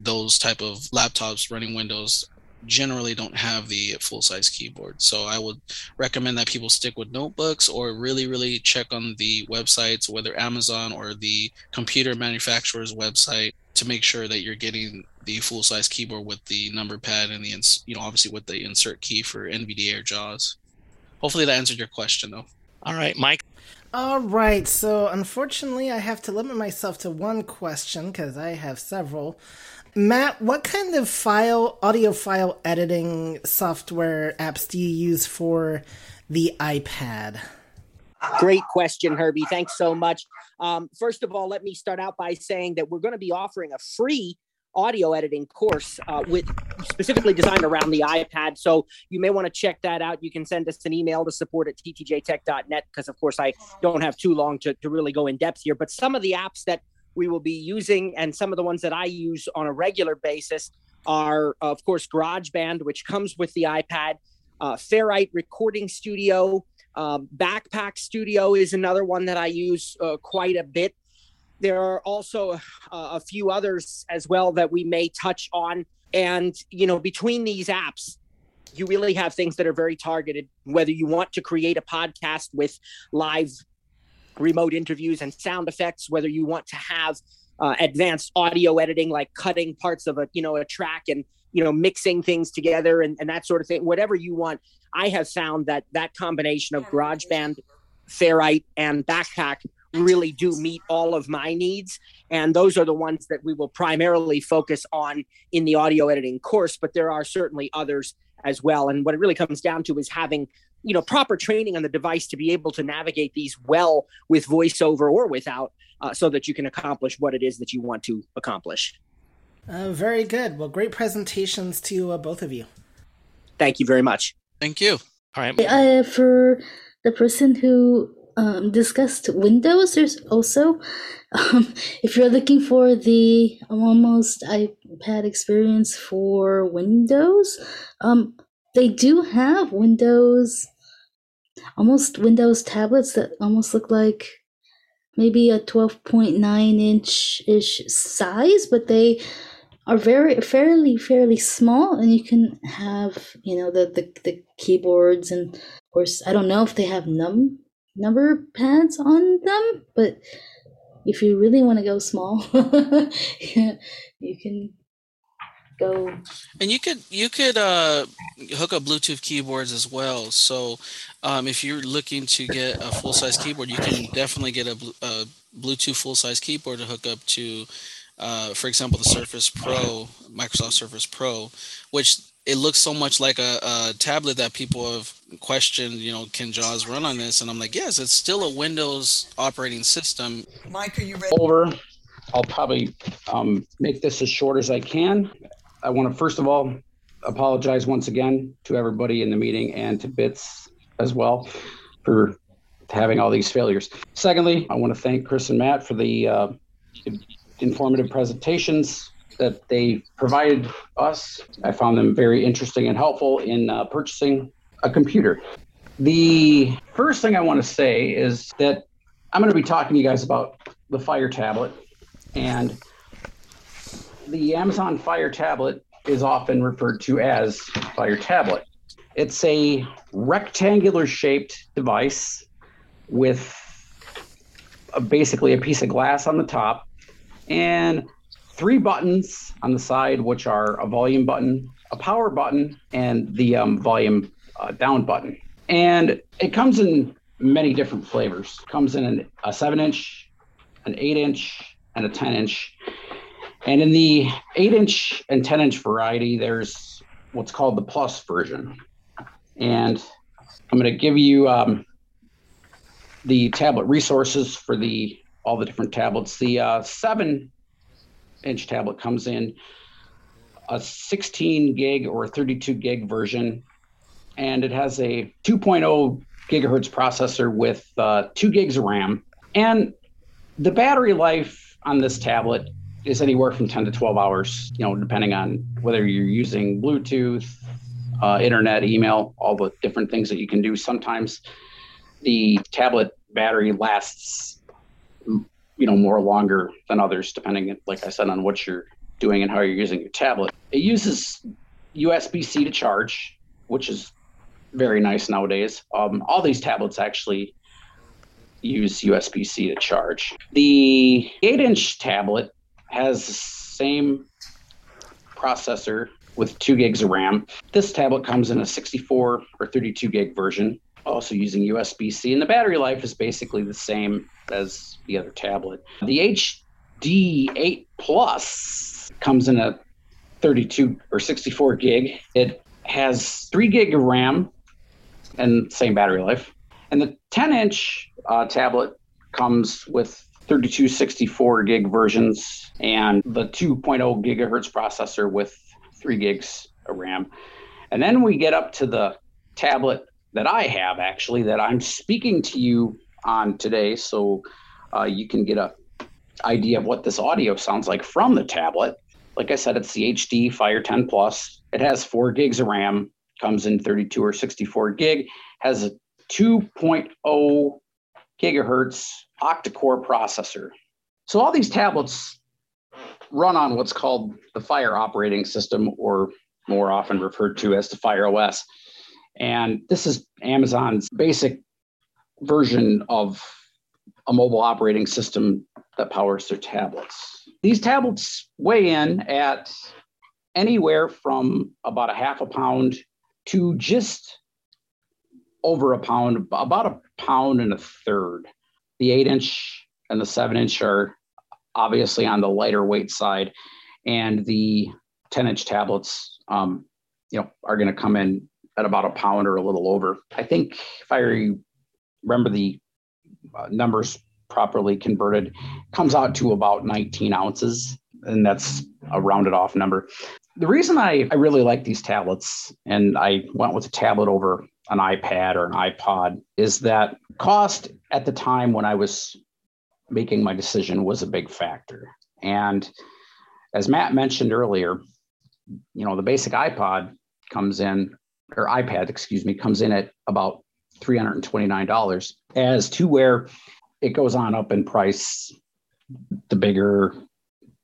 those type of laptops running windows generally don't have the full size keyboard. So I would recommend that people stick with notebooks or really, really check on the websites, whether Amazon or the computer manufacturer's website to make sure that you're getting the full size keyboard with the number pad and the, ins- you know, obviously with the insert key for NVDA or JAWS. Hopefully that answered your question though. All right, Mike. All right, so unfortunately, I have to limit myself to one question because I have several. Matt, what kind of file, audio file editing software apps do you use for the iPad? Great question, Herbie. Thanks so much. Um, first of all, let me start out by saying that we're going to be offering a free audio editing course uh, with specifically designed around the iPad. So you may want to check that out. You can send us an email to support at ttjtech.net because, of course, I don't have too long to, to really go in depth here. But some of the apps that we will be using, and some of the ones that I use on a regular basis are, of course, GarageBand, which comes with the iPad, uh, Ferrite Recording Studio, um, Backpack Studio is another one that I use uh, quite a bit. There are also uh, a few others as well that we may touch on. And, you know, between these apps, you really have things that are very targeted, whether you want to create a podcast with live remote interviews and sound effects, whether you want to have uh, advanced audio editing, like cutting parts of a, you know, a track and, you know, mixing things together and, and that sort of thing, whatever you want. I have found that that combination of GarageBand, Ferrite, and Backpack really do meet all of my needs. And those are the ones that we will primarily focus on in the audio editing course, but there are certainly others as well. And what it really comes down to is having you know proper training on the device to be able to navigate these well with voiceover or without uh, so that you can accomplish what it is that you want to accomplish. Uh, very good. Well great presentations to uh, both of you. Thank you very much. Thank you. All right. Uh, for the person who um, discussed windows there's also um, *laughs* if you're looking for the almost ipad experience for windows um, they do have Windows, almost Windows tablets that almost look like maybe a 12.9 inch ish size, but they are very fairly fairly small and you can have you know the, the the keyboards and of course i don't know if they have num number pads on them but if you really want to go small *laughs* you can go. And you could you could uh, hook up Bluetooth keyboards as well. So um, if you're looking to get a full size keyboard, you can definitely get a, a Bluetooth full size keyboard to hook up to, uh, for example, the Surface Pro, Microsoft Surface Pro, which it looks so much like a, a, tablet that people have questioned, you know, can JAWS run on this? And I'm like, yes, it's still a Windows operating system. Mike, are you ready? Over. I'll probably um, make this as short as I can. I want to first of all apologize once again to everybody in the meeting and to Bits as well for having all these failures. Secondly, I want to thank Chris and Matt for the uh, informative presentations that they provided us. I found them very interesting and helpful in uh, purchasing a computer. The first thing I want to say is that I'm going to be talking to you guys about the Fire tablet and the Amazon Fire tablet is often referred to as Fire tablet. It's a rectangular shaped device with a, basically a piece of glass on the top and three buttons on the side, which are a volume button, a power button, and the um, volume uh, down button. And it comes in many different flavors. It comes in an, a seven inch, an eight inch, and a 10 inch. And in the 8 inch and 10 inch variety, there's what's called the plus version. And I'm going to give you um, the tablet resources for the all the different tablets. The uh, 7 inch tablet comes in a 16 gig or 32 gig version, and it has a 2.0 gigahertz processor with uh, two gigs of RAM. And the battery life on this tablet is anywhere from 10 to 12 hours, you know, depending on whether you're using Bluetooth, uh, internet, email, all the different things that you can do. Sometimes the tablet battery lasts, you know, more longer than others, depending, like I said, on what you're doing and how you're using your tablet. It uses USB C to charge, which is very nice nowadays. Um, all these tablets actually use USB C to charge. The 8 inch tablet has the same processor with 2 gigs of RAM. This tablet comes in a 64 or 32 gig version, also using USB C, and the battery life is basically the same as the other tablet. The HD 8 Plus comes in a 32 or 64 gig. It has 3 gig of RAM and same battery life. And the 10 inch uh, tablet comes with 3264 gig versions and the 2.0 gigahertz processor with 3 gigs of RAM. And then we get up to the tablet that I have actually that I'm speaking to you on today so uh, you can get a idea of what this audio sounds like from the tablet. Like I said, it's the HD Fire 10 Plus. It has 4 gigs of RAM, comes in 32 or 64 gig, has a 2.0 gigahertz octa-core processor. So all these tablets run on what's called the Fire operating system, or more often referred to as the Fire OS. And this is Amazon's basic version of a mobile operating system that powers their tablets. These tablets weigh in at anywhere from about a half a pound to just over a pound, about a pound and a third. The eight inch and the seven inch are obviously on the lighter weight side, and the 10 inch tablets, um, you know, are going to come in at about a pound or a little over. I think if I remember the uh, numbers properly converted, comes out to about 19 ounces, and that's a rounded off number. The reason I, I really like these tablets, and I went with a tablet over an iPad or an iPod is that cost at the time when I was making my decision was a big factor. And as Matt mentioned earlier, you know, the basic iPod comes in, or iPad, excuse me, comes in at about $329 as to where it goes on up in price the bigger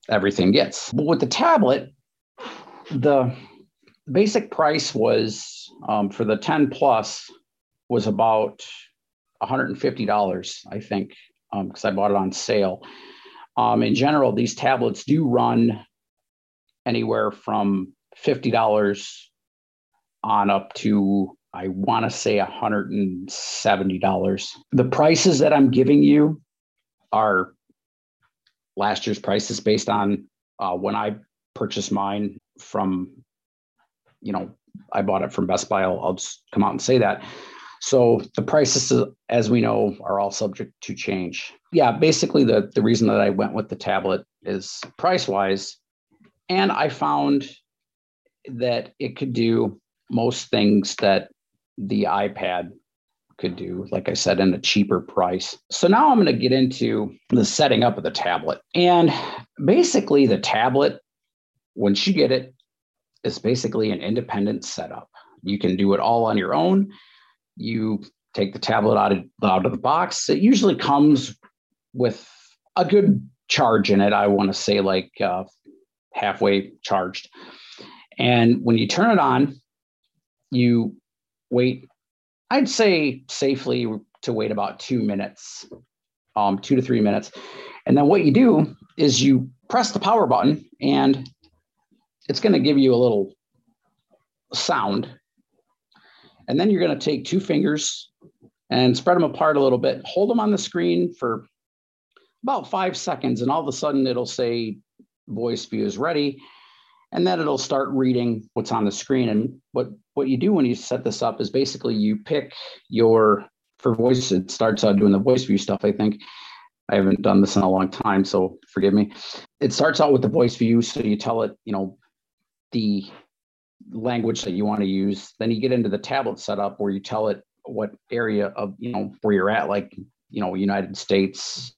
everything gets. But with the tablet, the basic price was um, for the 10 plus was about $150, I think, because um, I bought it on sale. Um, in general, these tablets do run anywhere from $50 on up to, I want to say, $170. The prices that I'm giving you are last year's prices based on uh, when I purchased mine from, you know, I bought it from Best Buy. I'll, I'll just come out and say that. So the prices, as we know, are all subject to change. Yeah, basically the the reason that I went with the tablet is price wise, and I found that it could do most things that the iPad could do, like I said, in a cheaper price. So now I'm going to get into the setting up of the tablet. And basically, the tablet, once you get it, is basically an independent setup. You can do it all on your own. You take the tablet out of, out of the box. It usually comes with a good charge in it. I want to say like uh, halfway charged. And when you turn it on, you wait, I'd say safely to wait about two minutes, um, two to three minutes. And then what you do is you press the power button and it's going to give you a little sound. And then you're going to take two fingers and spread them apart a little bit, hold them on the screen for about five seconds, and all of a sudden it'll say voice view is ready. And then it'll start reading what's on the screen. And what, what you do when you set this up is basically you pick your, for voice, it starts out doing the voice view stuff, I think. I haven't done this in a long time, so forgive me. It starts out with the voice view. So you tell it, you know, the language that you want to use. Then you get into the tablet setup where you tell it what area of, you know, where you're at, like, you know, United States.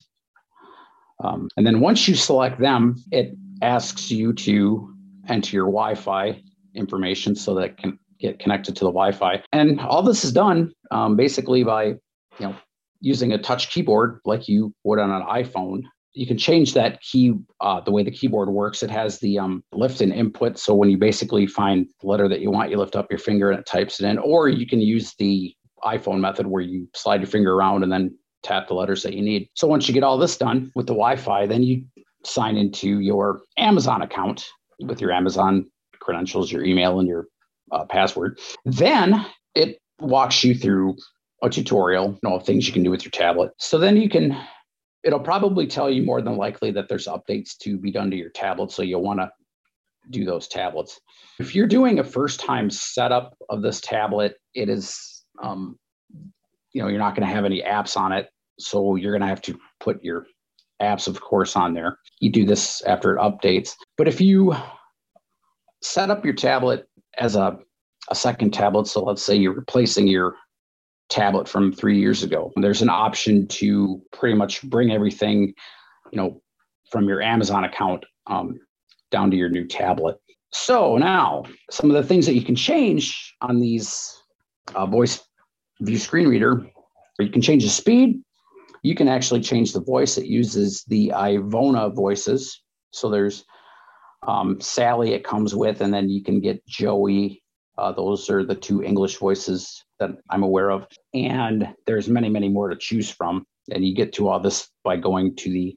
Um, and then once you select them, it asks you to enter your Wi-Fi information so that it can get connected to the Wi-Fi. And all this is done um, basically by, you know, using a touch keyboard like you would on an iPhone. You can change that key, uh, the way the keyboard works. It has the um, lift and input. So when you basically find the letter that you want, you lift up your finger and it types it in. Or you can use the iPhone method where you slide your finger around and then tap the letters that you need. So once you get all this done with the Wi-Fi, then you sign into your Amazon account with your Amazon credentials, your email, and your uh, password. Then it walks you through a tutorial, you know, things you can do with your tablet. So then you can, it'll probably tell you more than likely that there's updates to be done to your tablet. So you'll want to do those tablets. If you're doing a first time setup of this tablet, it is, um, you know, you're not going to have any apps on it. So you're going to have to put your apps, of course, on there. You do this after it updates. But if you set up your tablet as a, a second tablet, so let's say you're replacing your tablet from three years ago, there's an option to pretty much bring everything, you know, from your Amazon account um, down to your new tablet. So now, some of the things that you can change on these uh, voice view screen reader, you can change the speed, you can actually change the voice. It uses the Ivona voices. So there's um, Sally it comes with, and then you can get Joey. Uh, those are the two English voices that I'm aware of. And there's many, many more to choose from. And you get to all this by going to the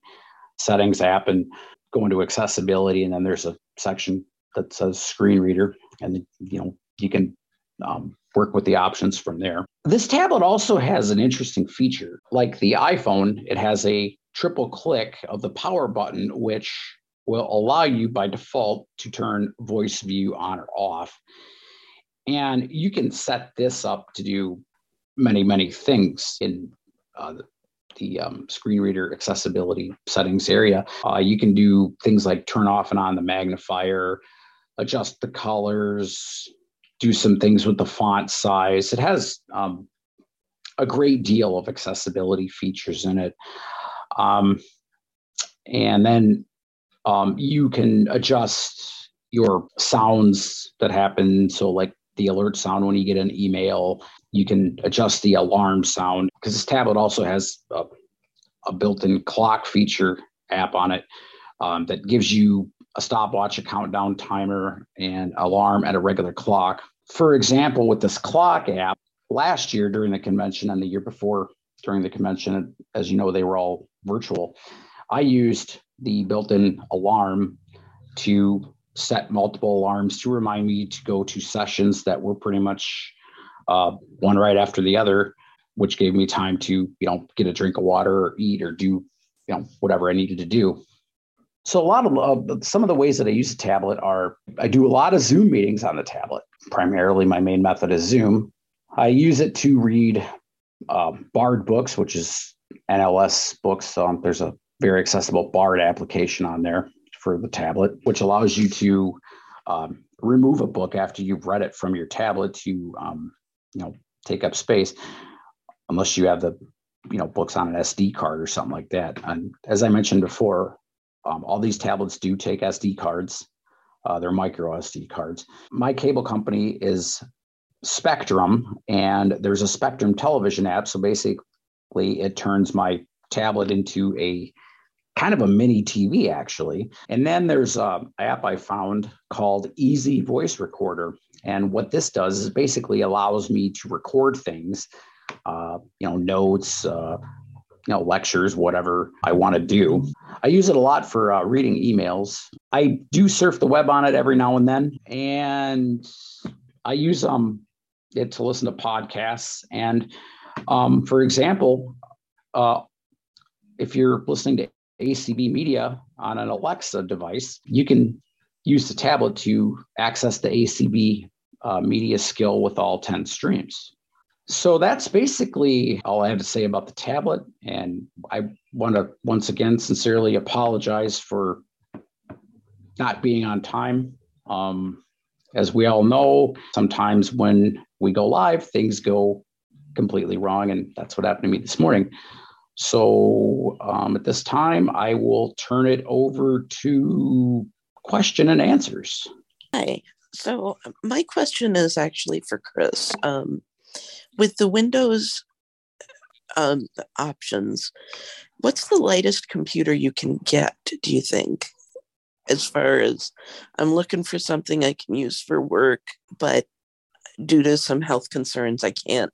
settings app and going to accessibility. And then there's a section that says screen reader. And, you know, you can um, work with the options from there. This tablet also has an interesting feature. Like the iPhone, it has a triple click of the power button, which will allow you by default to turn voice view on or off. And you can set this up to do many, many things in uh, the, um, screen reader accessibility settings area. Uh, you can do things like turn off and on the magnifier, adjust the colors, do some things with the font size. It has um, a great deal of accessibility features in it. Um, and then um, you can adjust your sounds that happen. So, like the alert sound when you get an email, you can adjust the alarm sound because this tablet also has a, a built in clock feature app on it um, that gives you a stopwatch, a countdown timer, and alarm at a regular clock. For example, with this clock app, last year during the convention and the year before during the convention, as you know, they were all virtual. I used the built in alarm to set multiple alarms to remind me to go to sessions that were pretty much uh, one right after the other, which gave me time to, you know, get a drink of water or eat or do, you know, whatever I needed to do. So a lot of uh, some of the ways that I use a tablet are I do a lot of Zoom meetings on the tablet. Primarily, my main method is Zoom. I use it to read uh, Bard books, which is NLS books. Um, there's a very accessible Bard application on there for the tablet, which allows you to um, remove a book after you've read it from your tablet to um, you know take up space, unless you have the you know books on an SD card or something like that. And as I mentioned before, um, all these tablets do take SD cards. Uh, they're micro SD cards. My cable company is Spectrum, and there's a Spectrum television app. So basically, it turns my tablet into a kind of a mini TV, actually. And then there's an app I found called Easy Voice Recorder. And what this does is basically allows me to record things, uh, you know, notes, uh, you know, lectures, whatever I want to do. I use it a lot for uh, reading emails. I do surf the web on it every now and then, and I use um it to listen to podcasts. And um, for example, uh, if you're listening to ACB Media on an Alexa device, you can use the tablet to access the ACB uh, media skill with all 10 streams. So that's basically all I have to say about the tablet. And I want to once again sincerely apologize for not being on time. Um, as we all know, sometimes when we go live, things go completely wrong. And that's what happened to me this morning. So um, at this time, I will turn it over to question and answers. Hi. So my question is actually for Chris. Um, with the Windows um, options, what's the latest computer you can get? Do you think? As far as I'm looking for something I can use for work, but due to some health concerns, I can't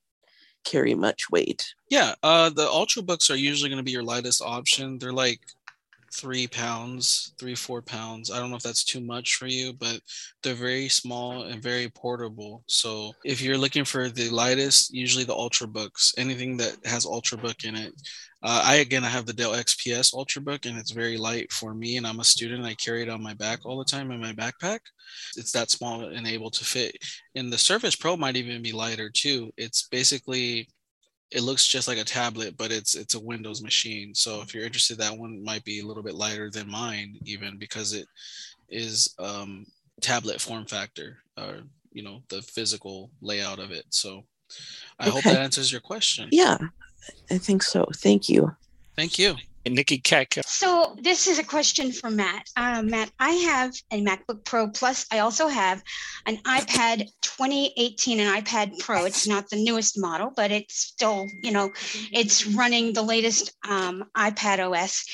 carry much weight. Yeah, uh, the Ultrabooks are usually going to be your lightest option. They're like three pounds, three, four pounds. I don't know if that's too much for you, but they're very small and very portable. So if you're looking for the lightest, usually the Ultrabooks, anything that has Ultrabook in it. Uh, I again, I have the Dell XPS Ultrabook, and it's very light for me. And I'm a student. I carry it on my back all the time in my backpack. It's that small and able to fit. And the Surface Pro might even be lighter too. It's basically it looks just like a tablet, but it's it's a Windows machine. So if you're interested, that one might be a little bit lighter than mine, even because it is um, tablet form factor, or you know the physical layout of it. So I okay. hope that answers your question. Yeah, I think so. Thank you. Thank you. Nikki Keck. So this is a question for Matt. Uh, Matt, I have a MacBook Pro Plus. I also have an iPad 2018, an iPad Pro. It's not the newest model, but it's still, you know, it's running the latest um, iPad OS.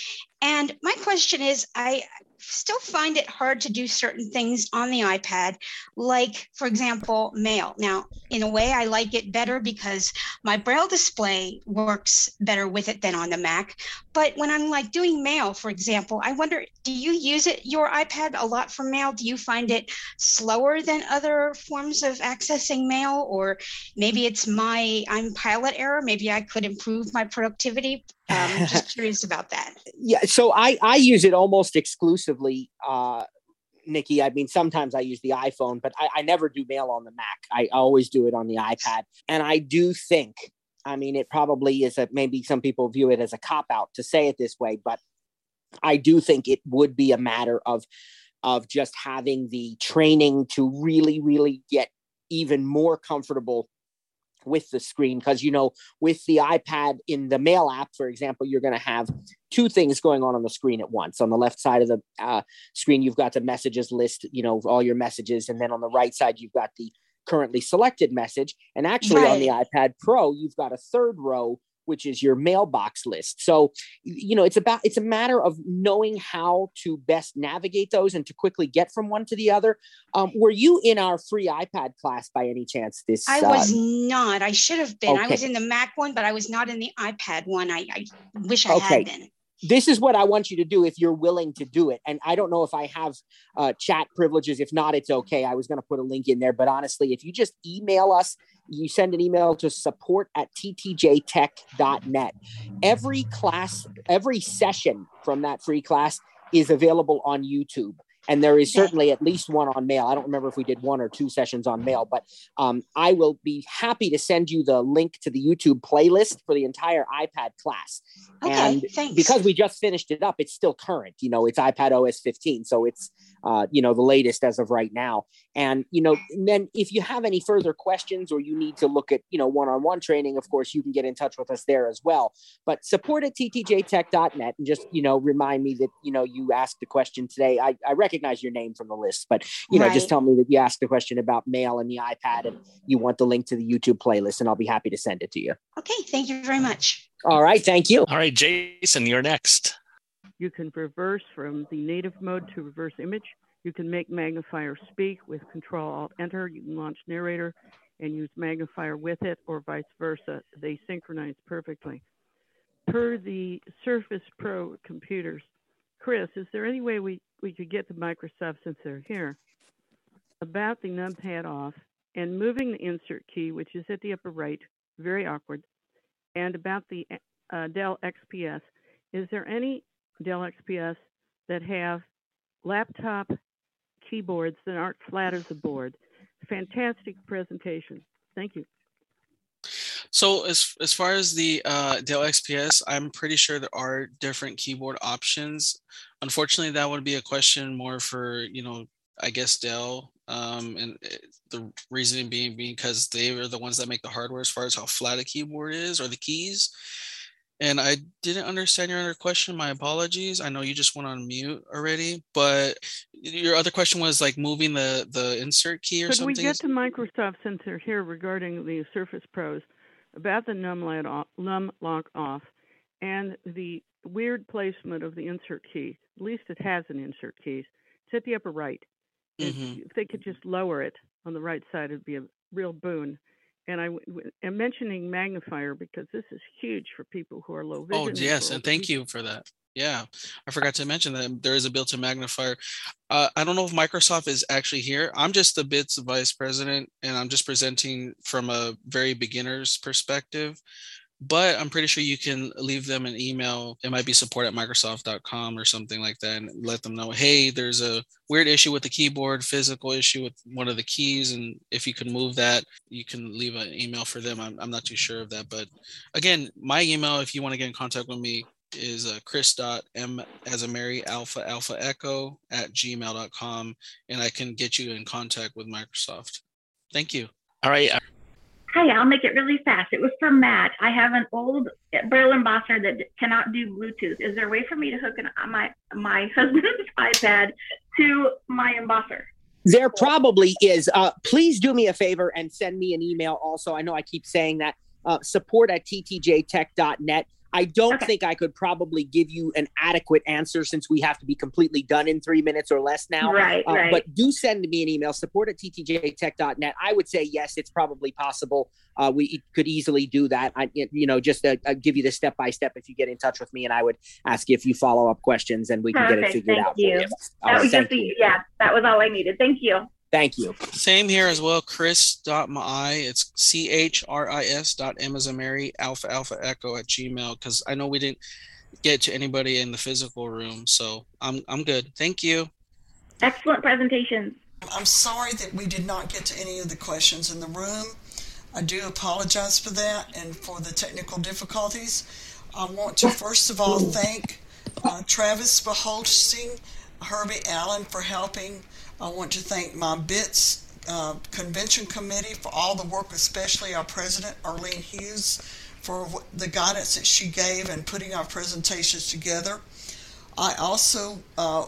And my question is, I still find it hard to do certain things on the iPad, like, for example, mail. Now, in a way, I like it better because my braille display works better with it than on the Mac. But when I'm like doing mail, for example, I wonder do you use it, your iPad, a lot for mail? Do you find it slower than other forms of accessing mail? Or maybe it's my I'm pilot error. Maybe I could improve my productivity um, *laughs* just curious about that. Yeah, so I I use it almost exclusively, uh, Nikki. I mean, sometimes I use the iPhone, but I, I never do mail on the Mac. I always do it on the iPad, and I do think. I mean, it probably is a maybe some people view it as a cop out to say it this way, but I do think it would be a matter of of just having the training to really, really get even more comfortable with the screen because you know with the ipad in the mail app for example you're going to have two things going on on the screen at once on the left side of the uh, screen you've got the messages list you know all your messages and then on the right side you've got the currently selected message and actually right. on the ipad pro you've got a third row which is your mailbox list. So, you know, it's about it's a matter of knowing how to best navigate those and to quickly get from one to the other. Um, were you in our free iPad class by any chance? This I was uh, not. I should have been. Okay. I was in the Mac one, but I was not in the iPad one. I, I wish I okay. had been this is what I want you to do if you're willing to do it. And I don't know if I have uh, chat privileges. If not, it's okay. I was going to put a link in there. But honestly, if you just email us, you send an email to support at ttjtech.net. Every class, every session from that free class is available on YouTube and there is certainly at least one on mail. I don't remember if we did one or two sessions on mail, but um, I will be happy to send you the link to the YouTube playlist for the entire iPad class. Okay, and thanks. because we just finished it up, it's still current. You know, it's iPad OS 15, so it's uh, you know the latest as of right now. And you know, and then if you have any further questions or you need to look at you know one-on-one training, of course you can get in touch with us there as well. But support at ttjtech.net and just you know remind me that you know you asked the question today. I, I recognize your name from the list, but you know right. just tell me that you asked the question about mail and the iPad and you want the link to the YouTube playlist, and I'll be happy to send it to you. Okay, thank you very much. All right, thank you. All right, Jason, you're next. You can reverse from the native mode to reverse image. You can make magnifier speak with Control Alt Enter. You can launch narrator and use magnifier with it or vice versa. They synchronize perfectly. Per the Surface Pro computers, Chris, is there any way we, we could get the Microsoft since they're here about the numpad off and moving the insert key, which is at the upper right, very awkward, and about the uh, Dell XPS, is there any Dell XPS that have laptop keyboards that aren't flat as a board. Fantastic presentation. Thank you. So as as far as the uh, Dell XPS, I'm pretty sure there are different keyboard options. Unfortunately, that would be a question more for you know I guess Dell, um, and eh, the reasoning being because they are the ones that make the hardware as far as how flat a keyboard is or the keys. And I didn't understand your other question. My apologies. I know you just went on mute already, but your other question was like moving the the insert key or Could something. we get to Microsoft since they're here regarding the Surface Pros about the num, light off, num lock off and the weird placement of the insert key? At least it has an insert key. It's at the upper right. Mhm. If they could just lower it on the right side, it'd be a real boon. And I am mentioning magnifier because this is huge for people who are low vision. Oh, yes, and thank you for that. Yeah, I forgot to mention that there is a built-in magnifier. Uh, I don't know if Microsoft is actually here. I'm just the BITS vice president, and I'm just presenting from a very beginner's perspective. But I'm pretty sure you can leave them an email. It might be support at Microsoft.com or something like that, and let them know, hey, there's a weird issue with the keyboard, physical issue with one of the keys, and if you can move that, you can leave an email for them. I'm, I'm not too sure of that, but again, my email, if you want to get in contact with me, is uh, chris.m as a Mary alpha alpha echo at gmail.com, and I can get you in contact with Microsoft. Thank you. All right. Uh, Hi, I'll make it really fast. It was from Matt. I have an old Braille embosser that cannot do Bluetooth. Is there a way for me to hook an, my my *laughs* husband's iPad to my embosser? There probably is. Uh, please do me a favor and send me an email also. I know I keep saying that. Uh, support at ttjtech.net. I don't Okay. think I could probably give you an adequate answer since we have to be completely done in three minutes or less now. Right, Uh, right. But do send me an email, support at ttjtech.net. I would say yes, it's probably possible. Uh, we could easily do that. I, you know, just uh, uh, give you the step by step if you get in touch with me, and I would ask you a few follow up questions, and we can get it figured Thank out. for you. That was thank just you. yeah, that was all I needed. Thank you. Thank you. Same here as well. Chris.my. It's C H R I S dot M as Mary alpha alpha echo at Gmail because I know we didn't get to anybody in the physical room. So I'm I'm good. Thank you. Excellent presentation. I'm sorry that we did not get to any of the questions in the room. I do apologize for that and for the technical difficulties. I want to first of all thank uh, Travis for hosting, Herbie Allen for helping. I want to thank my BITS uh, convention committee for all the work, especially our president, Arlene Hughes, for the guidance that she gave in putting our presentations together. I also uh,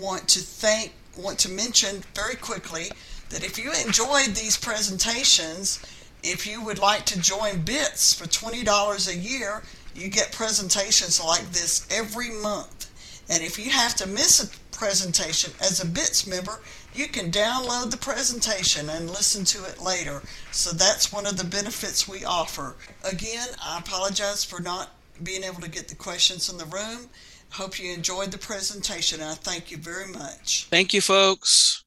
want to thank, want to mention very quickly that if you enjoyed these presentations, if you would like to join BITS for $20 a year, you get presentations like this every month. And if you have to miss a presentation as a BITS member, you can download the presentation and listen to it later. So that's one of the benefits we offer. Again, I apologize for not being able to get the questions in the room. Hope you enjoyed the presentation. I thank you very much. Thank you, folks.